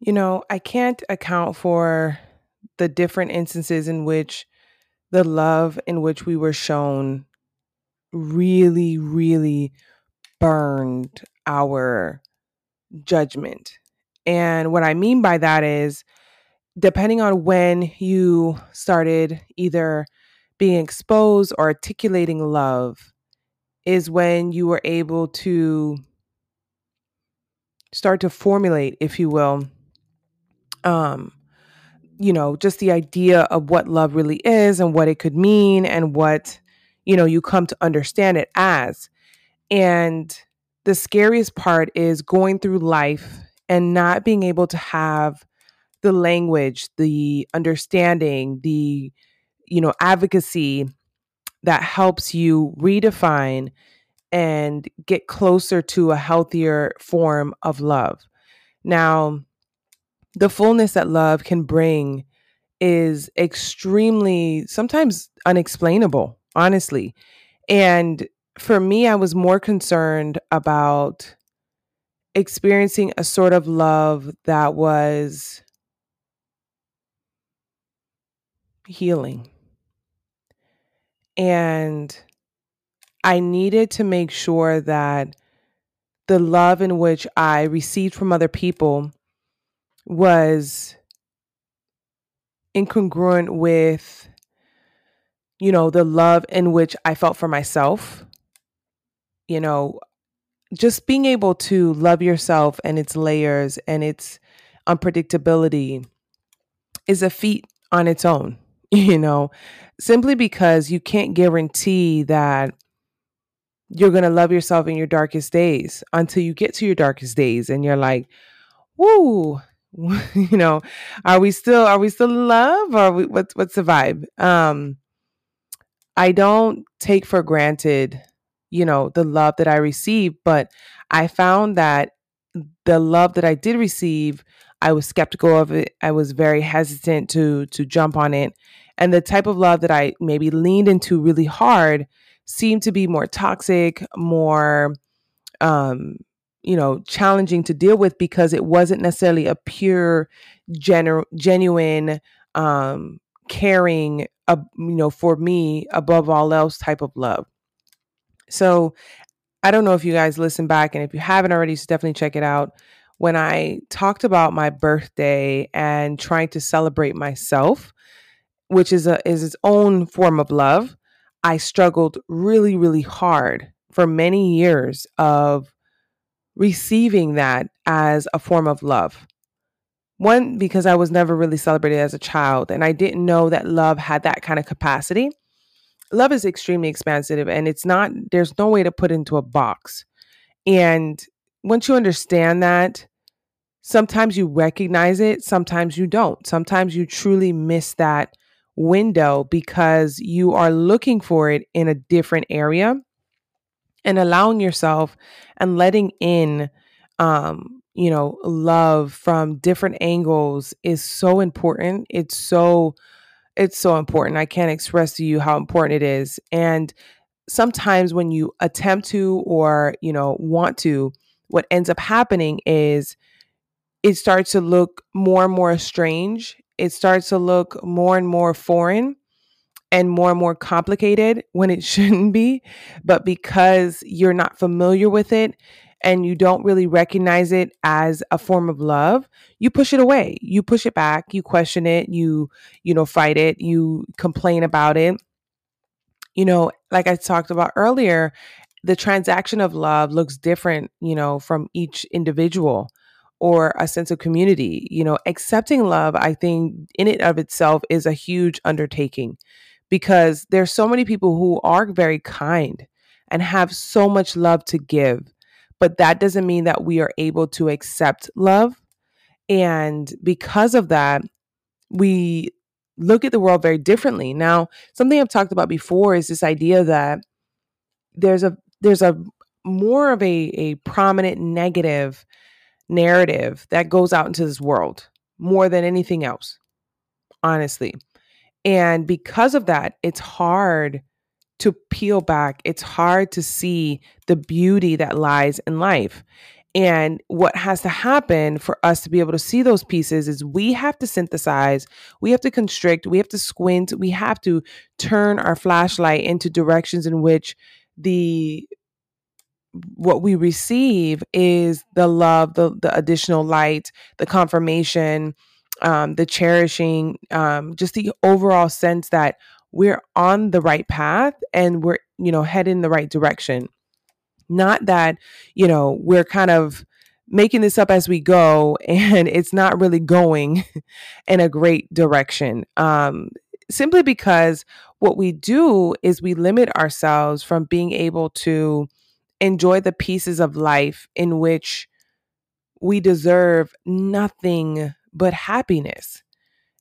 You know, I can't account for the different instances in which the love in which we were shown really, really burned our judgment. And what I mean by that is, depending on when you started either being exposed or articulating love, is when you were able to start to formulate, if you will, um, you know, just the idea of what love really is and what it could mean and what, you know, you come to understand it as. And the scariest part is going through life and not being able to have the language, the understanding, the, you know, advocacy that helps you redefine and get closer to a healthier form of love. Now, the fullness that love can bring is extremely sometimes unexplainable, honestly. And for me, I was more concerned about experiencing a sort of love that was healing. And I needed to make sure that the love in which I received from other people was incongruent with, you know, the love in which I felt for myself. You know, just being able to love yourself and its layers and its unpredictability is a feat on its own, you know, simply because you can't guarantee that you're going to love yourself in your darkest days until you get to your darkest days and you're like, woo, you know, are we still are we still in love or we, what's what's the vibe? Um I don't take for granted, you know, the love that I receive, but I found that the love that I did receive, I was skeptical of it. I was very hesitant to to jump on it. And the type of love that I maybe leaned into really hard seemed to be more toxic, more um, you know, challenging to deal with because it wasn't necessarily a pure, genu- genuine, um, caring, uh, you know, for me above all else type of love. So I don't know if you guys listen back, and if you haven't already, so definitely check it out. When I talked about my birthday and trying to celebrate myself, which is a is its own form of love, I struggled really, really hard for many years of receiving that as a form of love. One, because I was never really celebrated as a child and I didn't know that love had that kind of capacity. Love is extremely expansive and it's not, there's no way to put into a box. And once you understand that, sometimes you recognize it, sometimes you don't. Sometimes you truly miss that window because you are looking for it in a different area and allowing yourself and letting in um you know love from different angles is so important. It's so it's so important. I can't express to you how important it is. And sometimes when you attempt to or you know want to what ends up happening is it starts to look more and more strange. It starts to look more and more foreign and more and more complicated when it shouldn't be. But because you're not familiar with it and you don't really recognize it as a form of love, you push it away. You push it back, you question it, you, you know, fight it, you complain about it. You know, like I talked about earlier, the transaction of love looks different, you know, from each individual or a sense of community. You know, accepting love, I think in it of itself is a huge undertaking because there's so many people who are very kind and have so much love to give but that doesn't mean that we are able to accept love. And because of that we look at the world very differently. Now something i've talked about before is this idea that there's a there's a more of a, a prominent negative narrative that goes out into this world more than anything else honestly and because of that, it's hard to peel back. It's hard to see the beauty that lies in life. And what has to happen for us to be able to see those pieces is we have to synthesize, we have to constrict, we have to squint, we have to turn our flashlight into directions in which the what we receive is the love, the the additional light, the confirmation, um, the cherishing, um, just the overall sense that we're on the right path and we're you know heading in the right direction. Not that you know we're kind of making this up as we go and it's not really going in a great direction. Um, simply because what we do is we limit ourselves from being able to enjoy the pieces of life in which we deserve nothing but happiness,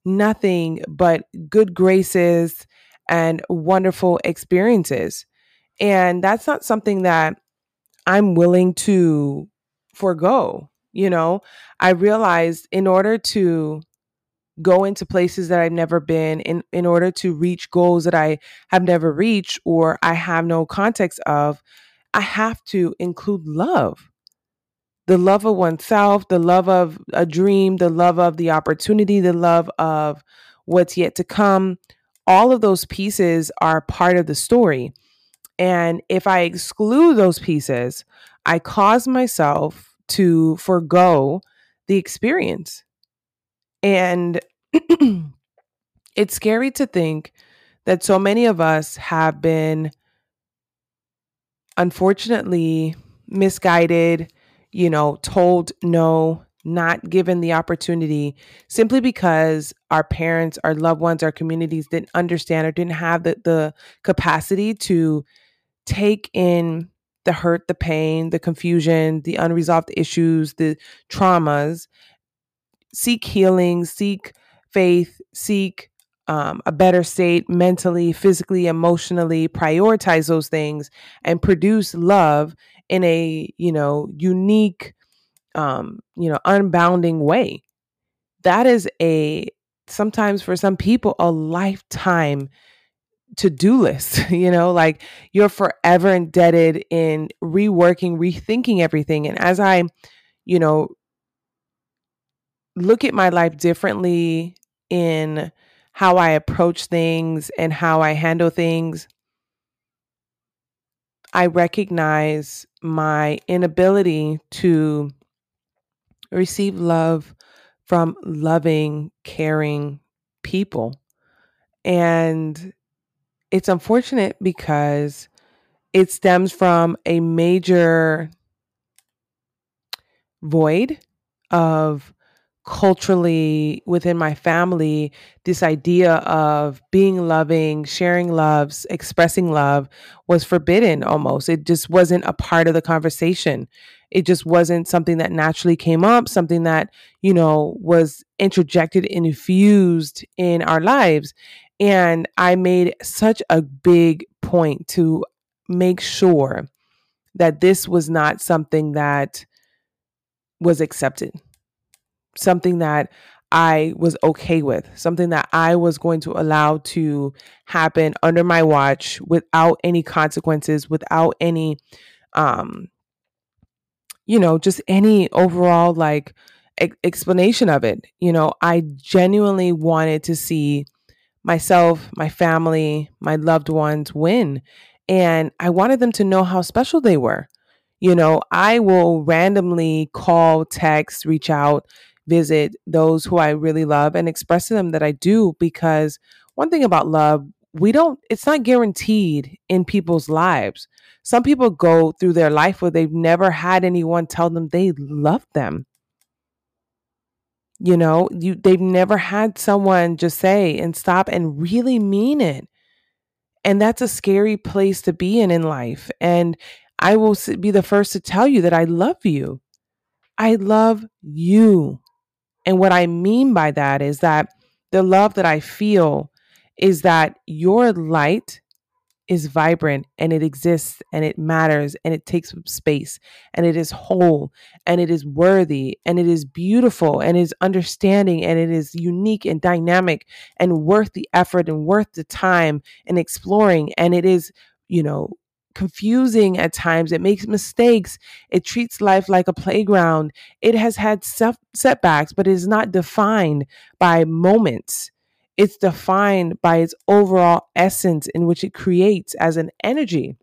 nothing but good graces and wonderful experiences. And that's not something that I'm willing to forego. You know, I realized in order to go into places that I've never been in in order to reach goals that I have never reached or I have no context of I have to include love. The love of oneself, the love of a dream, the love of the opportunity, the love of what's yet to come. All of those pieces are part of the story. And if I exclude those pieces, I cause myself to forego the experience. And it's scary to think that so many of us have been unfortunately misguided, you know, told no, not given the opportunity simply because our parents, our loved ones, our communities didn't understand or didn't have the, the capacity to take in the hurt, the pain, the confusion, the unresolved issues, the traumas, seek healing, seek faith, seek um, a better state mentally, physically, emotionally, prioritize those things and produce love in a, you know, unique, um, you know, unbounding way. That is a, sometimes for some people, a lifetime to do list. You know, like you're forever indebted in reworking, rethinking everything. And as I, you know, look at my life differently in, how I approach things and how I handle things, I recognize my inability to receive love from loving, caring people. And it's unfortunate because it stems from a major void of culturally within my family this idea of being loving sharing loves expressing love was forbidden almost. It just wasn't a part of the conversation. It just wasn't something that naturally came up something that you know was interjected and infused in our lives. And i made such a big point to make sure that this was not something that was accepted something that I was okay with, something that I was going to allow to happen under my watch without any consequences, without any, um, you know, just any overall like e- explanation of it. You know, I genuinely wanted to see myself, my family, my loved ones win. And I wanted them to know how special they were. You know, I will randomly call, text, reach out visit those who I really love and express to them that I do because one thing about love, we don't it's not guaranteed in people's lives. Some people go through their life where they've never had anyone tell them they love them. You know, you they've never had someone just say and stop and really mean it. And that's a scary place to be in in life. And I will be the first to tell you that I love you. I love you. And what I mean by that is that the love that I feel is that your light is vibrant and it exists and it matters and it takes space and it is whole and it is worthy and it is beautiful and is understanding and it is unique and dynamic and worth the effort and worth the time and exploring. And it is, you know, confusing at times. It makes mistakes. It treats life like a playground. It has had setbacks, but it is not defined by moments. It's defined by its overall essence in which it creates as an energy.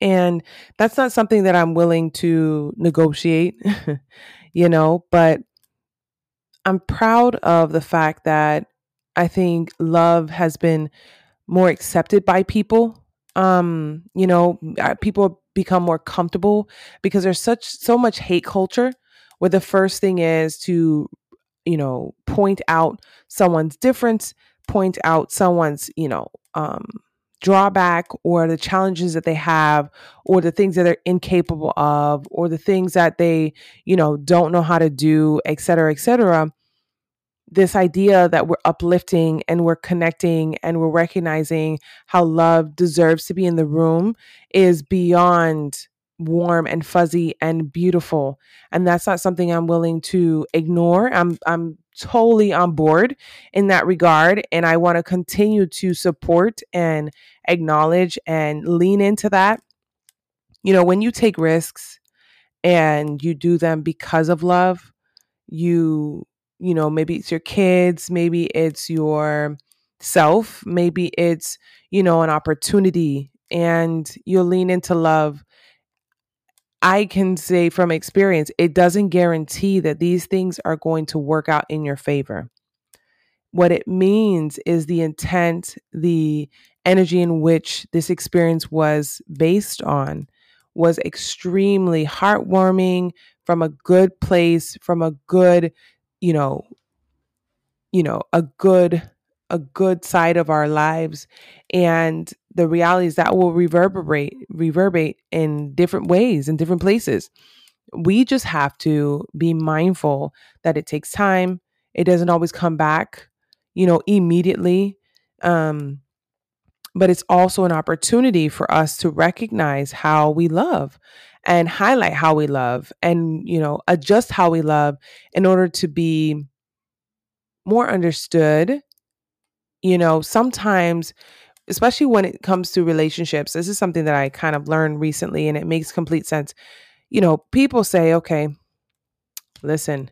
And that's not something that I'm willing to negotiate, you know, but I'm proud of the fact that I think love has been more accepted by people. Um, you know, people become more comfortable because there's such so much hate culture where the first thing is to you know point out someone's difference point out someone's you know um drawback or the challenges that they have or the things that they're incapable of or the things that they you know don't know how to do et cetera et cetera this idea that we're uplifting and we're connecting and we're recognizing how love deserves to be in the room is beyond warm and fuzzy and beautiful. And that's not something i'm willing to ignore. I'm i'm totally on board in that regard. And i want to continue to support and acknowledge and lean into that. You know when you take risks and you do them because of love you you know maybe it's your kids maybe it's your self maybe it's you know an opportunity and you'll lean into love I can say from experience, it doesn't guarantee that these things are going to work out in your favor. What it means is the intent, the energy in which this experience was based on was extremely heartwarming from a good place, from a good, you know, you know, a good a good side of our lives and the reality is that will reverberate reverberate in different ways in different places. We just have to be mindful that it takes time it doesn't always come back you know immediately um but it's also an opportunity for us to recognize how we love and highlight how we love and you know adjust how we love in order to be more understood you know sometimes especially when it comes to relationships, this is something that I kind of learned recently and it makes complete sense. You know, people say, okay, listen,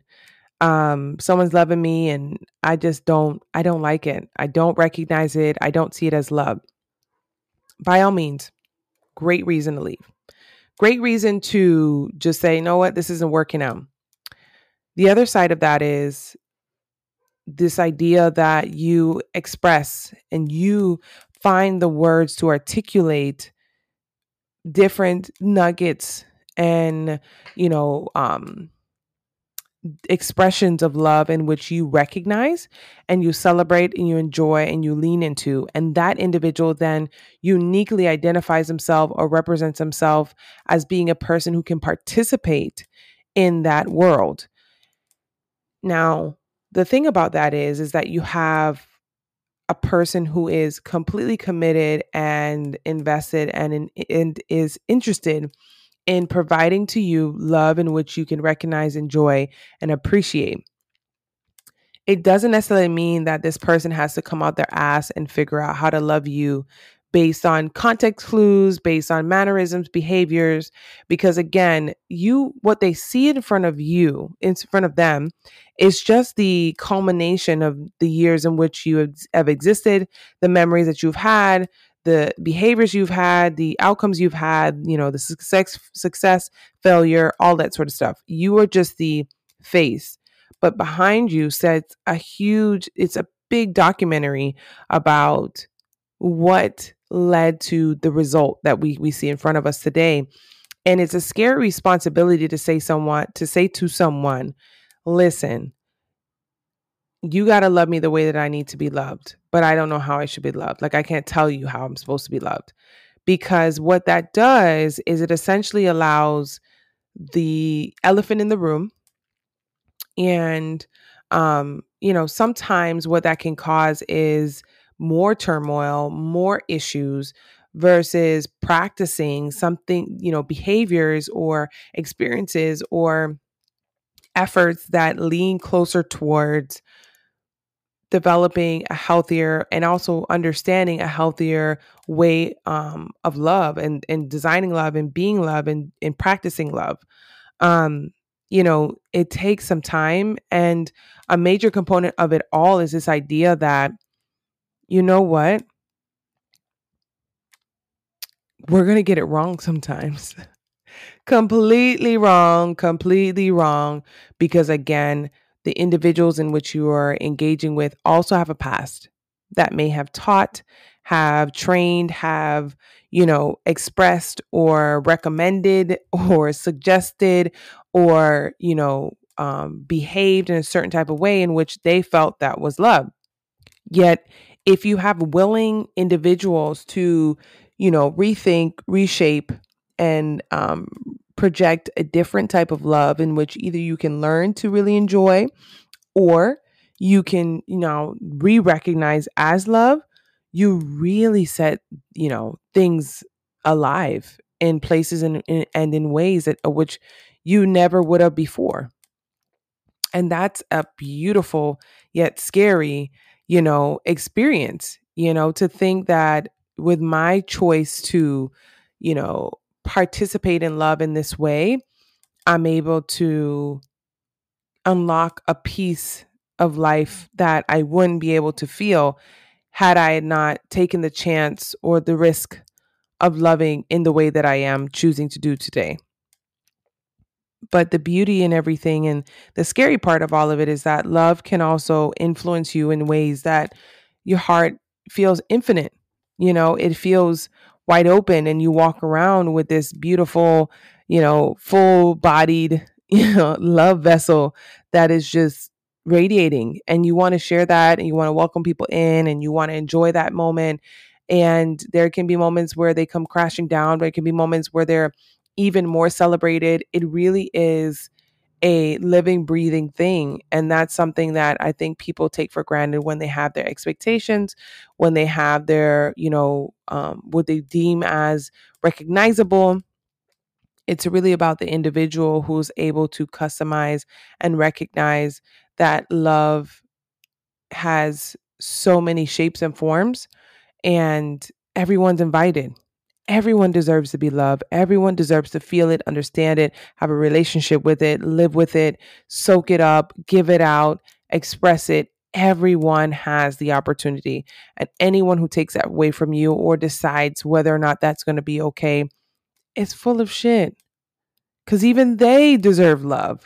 um, someone's loving me and I just don't, I don't like it. I don't recognize it. I don't see it as love. By all means, great reason to leave. Great reason to just say, you know what, this isn't working out. The other side of that is this idea that you express and you find the words to articulate different nuggets and you know um expressions of love in which you recognize and you celebrate and you enjoy and you lean into. And that individual then uniquely identifies himself or represents himself as being a person who can participate in that world. Now the thing about that is is that you have a person who is completely committed and invested and, in, and is interested in providing to you love in which you can recognize, enjoy, and appreciate. It doesn't necessarily mean that this person has to come out their ass and figure out how to love you based on context clues, based on mannerisms, behaviors, because again, you what they see in front of you, in front of them, is just the culmination of the years in which you have existed, the memories that you've had, the behaviors you've had, the outcomes you've had, you know, the success, success, failure, all that sort of stuff. You are just the face, but behind you sits a huge. It's a big documentary about what led to the result that we we see in front of us today and it's a scary responsibility to say someone to say to someone listen you got to love me the way that I need to be loved but I don't know how I should be loved. Like I can't tell you how I'm supposed to be loved. Because what that does is it essentially allows the elephant in the room and um you know sometimes what that can cause is more turmoil, more issues versus practicing something, you know, behaviors or experiences or efforts that lean closer towards developing a healthier and also understanding a healthier way um, of love and, and designing love and being love and, and practicing love. Um, you know, it takes some time. And a major component of it all is this idea that, you know what? We're going to get it wrong sometimes. completely wrong, completely wrong. Because again, the individuals in which you are engaging with also have a past that may have taught, have trained, have, you know, expressed or recommended or suggested or, you know, um, behaved in a certain type of way in which they felt that was love. Yet, if you have willing individuals to, you know, rethink, reshape, and um, project a different type of love in which either you can learn to really enjoy or you can, you know, re recognize as love, you really set, you know, things alive in places and, and in ways that uh, which you never would have before. And that's a beautiful yet scary, you know, experience, you know, to think that with my choice to, you know, participate in love in this way, I'm able to unlock a piece of life that I wouldn't be able to feel had I not taken the chance or the risk of loving in the way that I am choosing to do today. But the beauty in everything and the scary part of all of it is that love can also influence you in ways that your heart feels infinite. You know, it feels wide open and you walk around with this beautiful, you know, full bodied you know, love vessel that is just radiating. And you want to share that and you want to welcome people in and you want to enjoy that moment. And there can be moments where they come crashing down but it can be moments where they're even more celebrated. It really is a living breathing thing and that's something that i think people take for granted when they have their expectations when they have their you know um, what they deem as recognizable it's really about the individual who's able to customize and recognize that love has so many shapes and forms and everyone's invited. Everyone deserves to be loved. Everyone deserves to feel it, understand it, have a relationship with it, live with it, soak it up, give it out, express it. Everyone has the opportunity. And anyone who takes that away from you or decides whether or not that's going to be okay is full of shit. Because even they deserve love.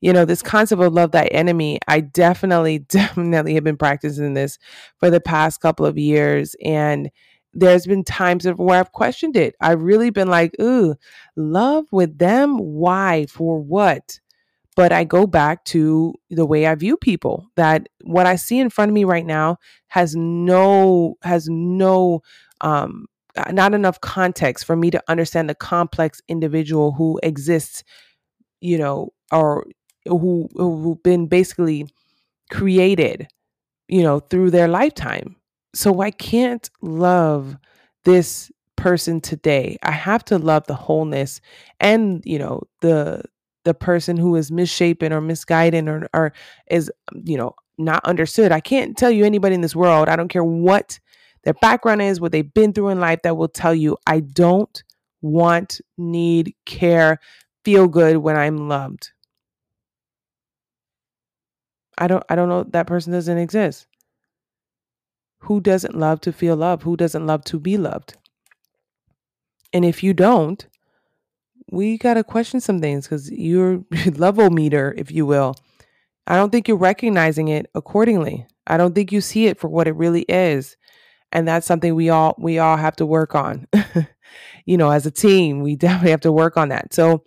You know, this concept of love thy enemy, I definitely, definitely have been practicing this for the past couple of years. And there's been times where I've questioned it. I've really been like, ooh, love with them? Why? For what? But I go back to the way I view people that what I see in front of me right now has no, has no, um, uh, not enough context for me to understand the complex individual who exists, you know, or who who've been basically created, you know, through their lifetime. So I can't love this person today. I have to love the wholeness and, you know, the the person who is misshapen or misguided or, or is, you know, not understood. I can't tell you anybody in this world, I don't care what their background is, what they've been through in life that will tell you, I don't want, need, care, feel good when I'm loved. I don't I don't know that person doesn't exist. Who doesn't love to feel love? Who doesn't love to be loved? And if you don't, we got to question some things cuz your level meter, if you will, I don't think you're recognizing it accordingly. I don't think you see it for what it really is and that's something we all we all have to work on you know as a team we definitely have to work on that so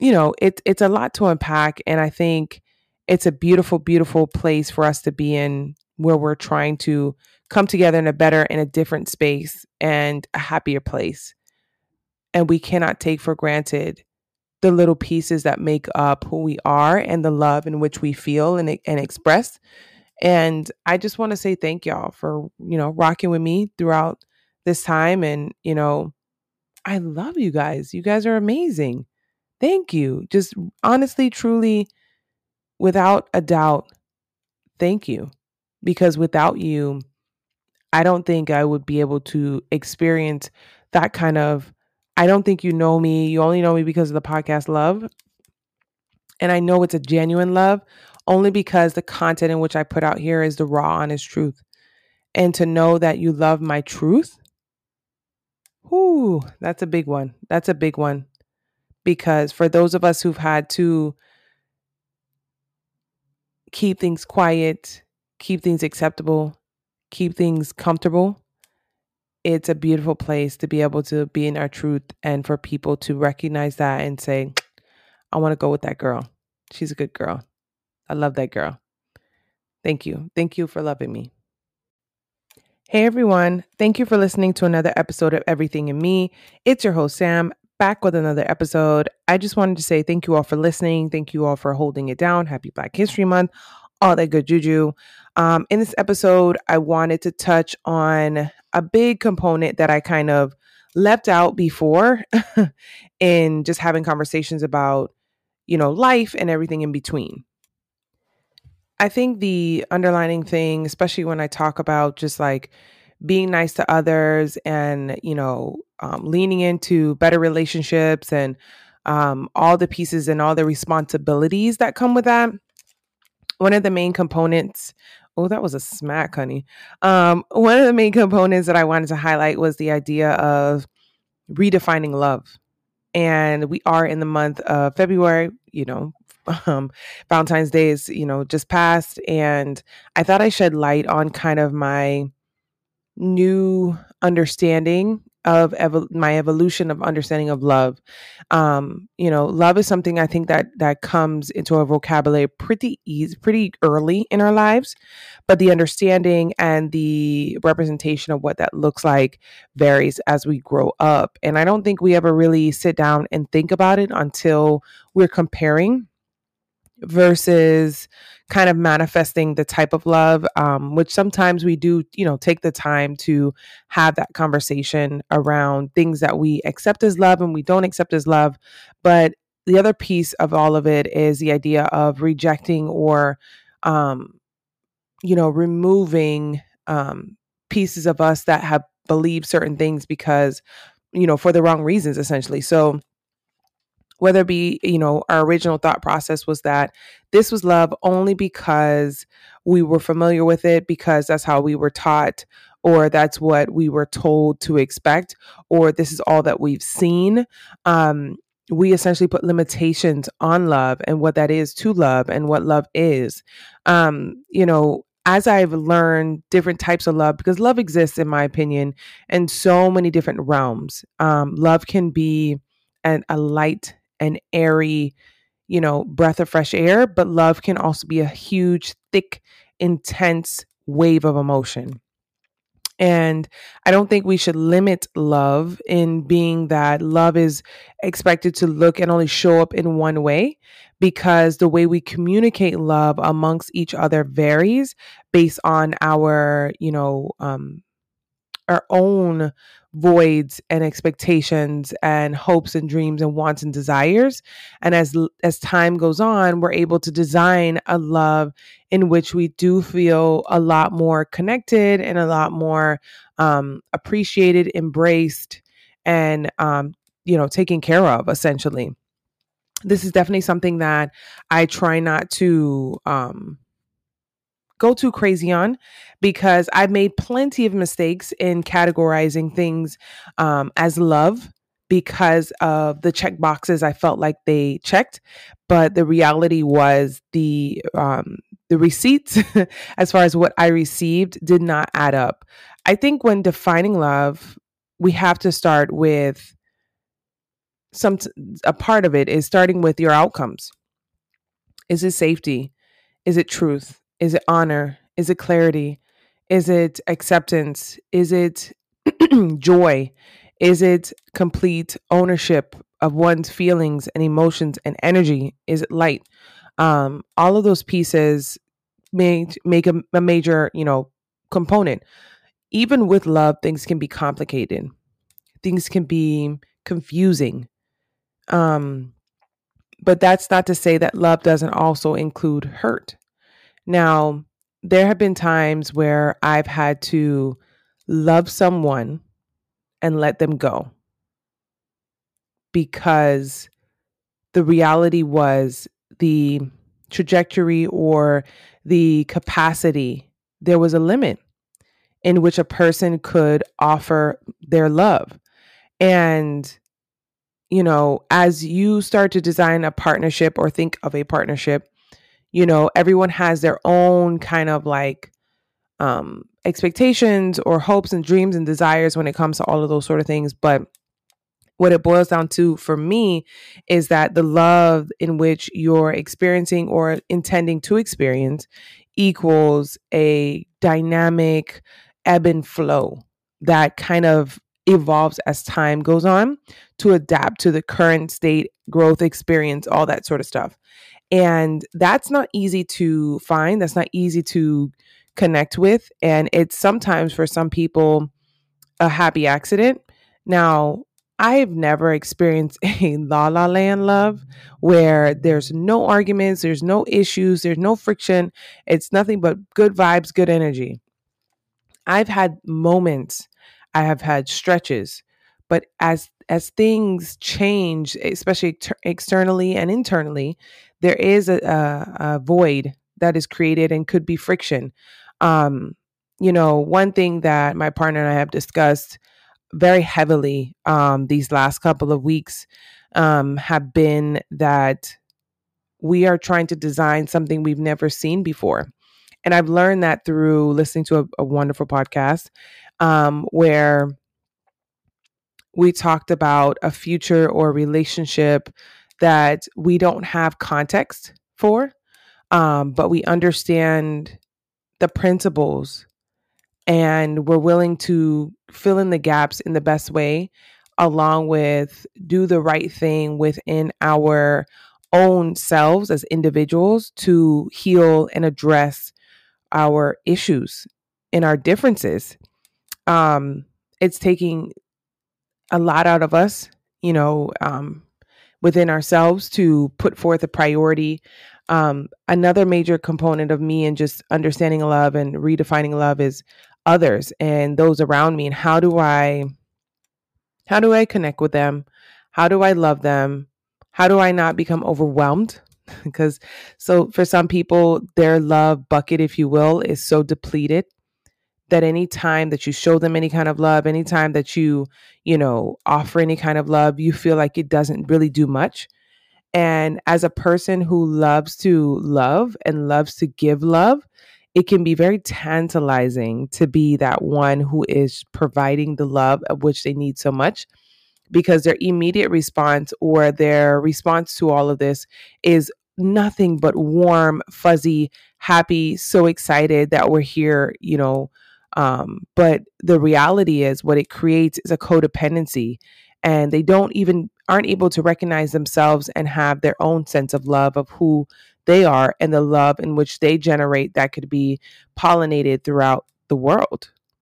you know it's it's a lot to unpack and i think it's a beautiful beautiful place for us to be in where we're trying to come together in a better in a different space and a happier place and we cannot take for granted the little pieces that make up who we are and the love in which we feel and, and express and I just want to say thank y'all for, you know, rocking with me throughout this time. And, you know, I love you guys. You guys are amazing. Thank you. Just honestly, truly, without a doubt, thank you. Because without you, I don't think I would be able to experience that kind of. I don't think you know me. You only know me because of the podcast love. And I know it's a genuine love only because the content in which I put out here is the raw, honest truth. And to know that you love my truth, whoo, that's a big one. That's a big one. Because for those of us who've had to keep things quiet, keep things acceptable, keep things comfortable, it's a beautiful place to be able to be in our truth and for people to recognize that and say, I want to go with that girl. She's a good girl. I love that girl. Thank you. Thank you for loving me. Hey everyone. Thank you for listening to another episode of Everything in Me. It's your host, Sam, back with another episode. I just wanted to say thank you all for listening. Thank you all for holding it down. Happy Black History Month. All that good juju. Um, in this episode, I wanted to touch on a big component that I kind of left out before in just having conversations about, you know, life and everything in between. I think the underlining thing, especially when I talk about just like being nice to others and, you know, um, leaning into better relationships and um, all the pieces and all the responsibilities that come with that. One of the main components Oh, that was a smack, honey. Um, one of the main components that I wanted to highlight was the idea of redefining love. And we are in the month of February, you know, um, Valentine's Day is, you know, just passed. And I thought I shed light on kind of my new understanding of my evolution of understanding of love. Um, you know, love is something I think that that comes into our vocabulary pretty easy, pretty early in our lives, but the understanding and the representation of what that looks like varies as we grow up. And I don't think we ever really sit down and think about it until we're comparing versus kind of manifesting the type of love um, which sometimes we do you know take the time to have that conversation around things that we accept as love and we don't accept as love. But the other piece of all of it is the idea of rejecting or um, you know removing um, pieces of us that have believed certain things because you know for the wrong reasons essentially. So whether it be, you know, our original thought process was that this was love only because we were familiar with it, because that's how we were taught, or that's what we were told to expect, or this is all that we've seen. Um, we essentially put limitations on love and what that is to love and what love is. Um, you know, as I've learned different types of love, because love exists, in my opinion, in so many different realms. Um, love can be an, a light an airy, you know, breath of fresh air, but love can also be a huge, thick, intense wave of emotion. And I don't think we should limit love in being that love is expected to look and only show up in one way because the way we communicate love amongst each other varies based on our, you know, um, our own voids and expectations and hopes and dreams and wants and desires. And as as time goes on we're able to design a love in which we do feel a lot more connected and a lot more um, appreciated embraced and um, you know taken care of essentially. This is definitely something that i try not to um, go too crazy on because I've made plenty of mistakes in categorizing things um, as love because of the check boxes I felt like they checked, but the reality was the um, the receipts as far as what I received did not add up. I think when defining love, we have to start with some a part of it is starting with your outcomes. Is it safety? Is it truth? Is it honor? Is it clarity? Is it acceptance? Is it joy? Is it complete ownership of one's feelings and emotions and energy? Is it light? Um, all of those pieces make make a, a major, you know, component. Even with love, things can be complicated. Things can be confusing. Um, but that's not to say that love doesn't also include hurt. Now, there have been times where I've had to love someone and let them go because the reality was the trajectory or the capacity, there was a limit in which a person could offer their love. And, you know, as you start to design a partnership or think of a partnership, you know, everyone has their own kind of like um, expectations or hopes and dreams and desires when it comes to all of those sort of things. But what it boils down to for me is that the love in which you're experiencing or intending to experience equals a dynamic ebb and flow that kind of evolves as time goes on to adapt to the current state, growth experience, all that sort of stuff. And that's not easy to find. That's not easy to connect with. And it's sometimes for some people a happy accident. Now, I've never experienced a la la land love where there's no arguments, there's no issues, there's no friction. It's nothing but good vibes, good energy. I've had moments, I have had stretches, but as as things change, especially ter- externally and internally, there is a, a, a void that is created and could be friction. Um, you know, one thing that my partner and I have discussed very heavily um, these last couple of weeks um, have been that we are trying to design something we've never seen before. And I've learned that through listening to a, a wonderful podcast um, where we talked about a future or relationship that we don't have context for, um, but we understand the principles and we're willing to fill in the gaps in the best way along with do the right thing within our own selves as individuals to heal and address our issues and our differences. Um it's taking a lot out of us you know um within ourselves to put forth a priority um another major component of me and just understanding love and redefining love is others and those around me and how do I how do I connect with them? How do I love them? How do I not become overwhelmed? because so for some people their love bucket if you will is so depleted that any time that you show them any kind of love, anytime that you, you know, offer any kind of love, you feel like it doesn't really do much. And as a person who loves to love and loves to give love, it can be very tantalizing to be that one who is providing the love of which they need so much because their immediate response or their response to all of this is nothing but warm, fuzzy, happy, so excited that we're here, you know. Um, but the reality is, what it creates is a codependency, and they don't even aren't able to recognize themselves and have their own sense of love of who they are and the love in which they generate that could be pollinated throughout the world.